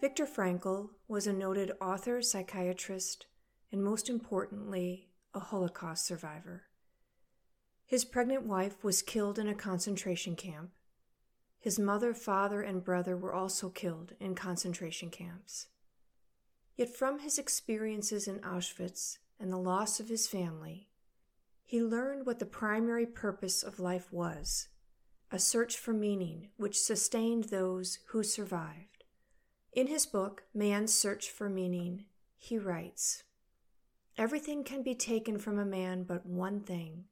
Viktor Frankl was a noted author, psychiatrist, and most importantly, a Holocaust survivor. His pregnant wife was killed in a concentration camp. His mother, father, and brother were also killed in concentration camps. Yet, from his experiences in Auschwitz and the loss of his family, he learned what the primary purpose of life was a search for meaning which sustained those who survived. In his book, Man's Search for Meaning, he writes Everything can be taken from a man but one thing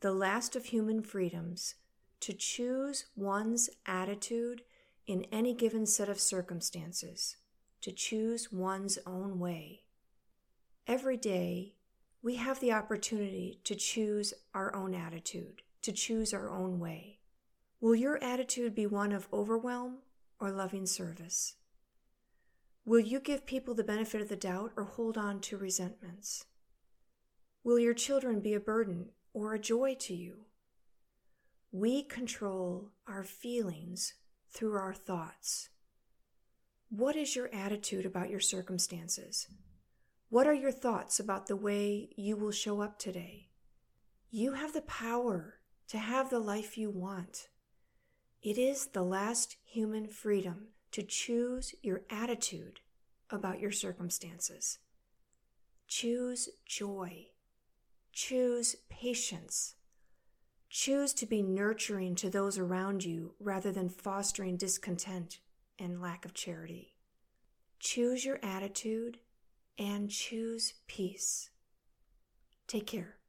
the last of human freedoms to choose one's attitude in any given set of circumstances, to choose one's own way. Every day, we have the opportunity to choose our own attitude, to choose our own way. Will your attitude be one of overwhelm or loving service? Will you give people the benefit of the doubt or hold on to resentments? Will your children be a burden or a joy to you? We control our feelings through our thoughts. What is your attitude about your circumstances? What are your thoughts about the way you will show up today? You have the power to have the life you want. It is the last human freedom to choose your attitude about your circumstances. Choose joy. Choose patience. Choose to be nurturing to those around you rather than fostering discontent and lack of charity. Choose your attitude and choose peace. Take care.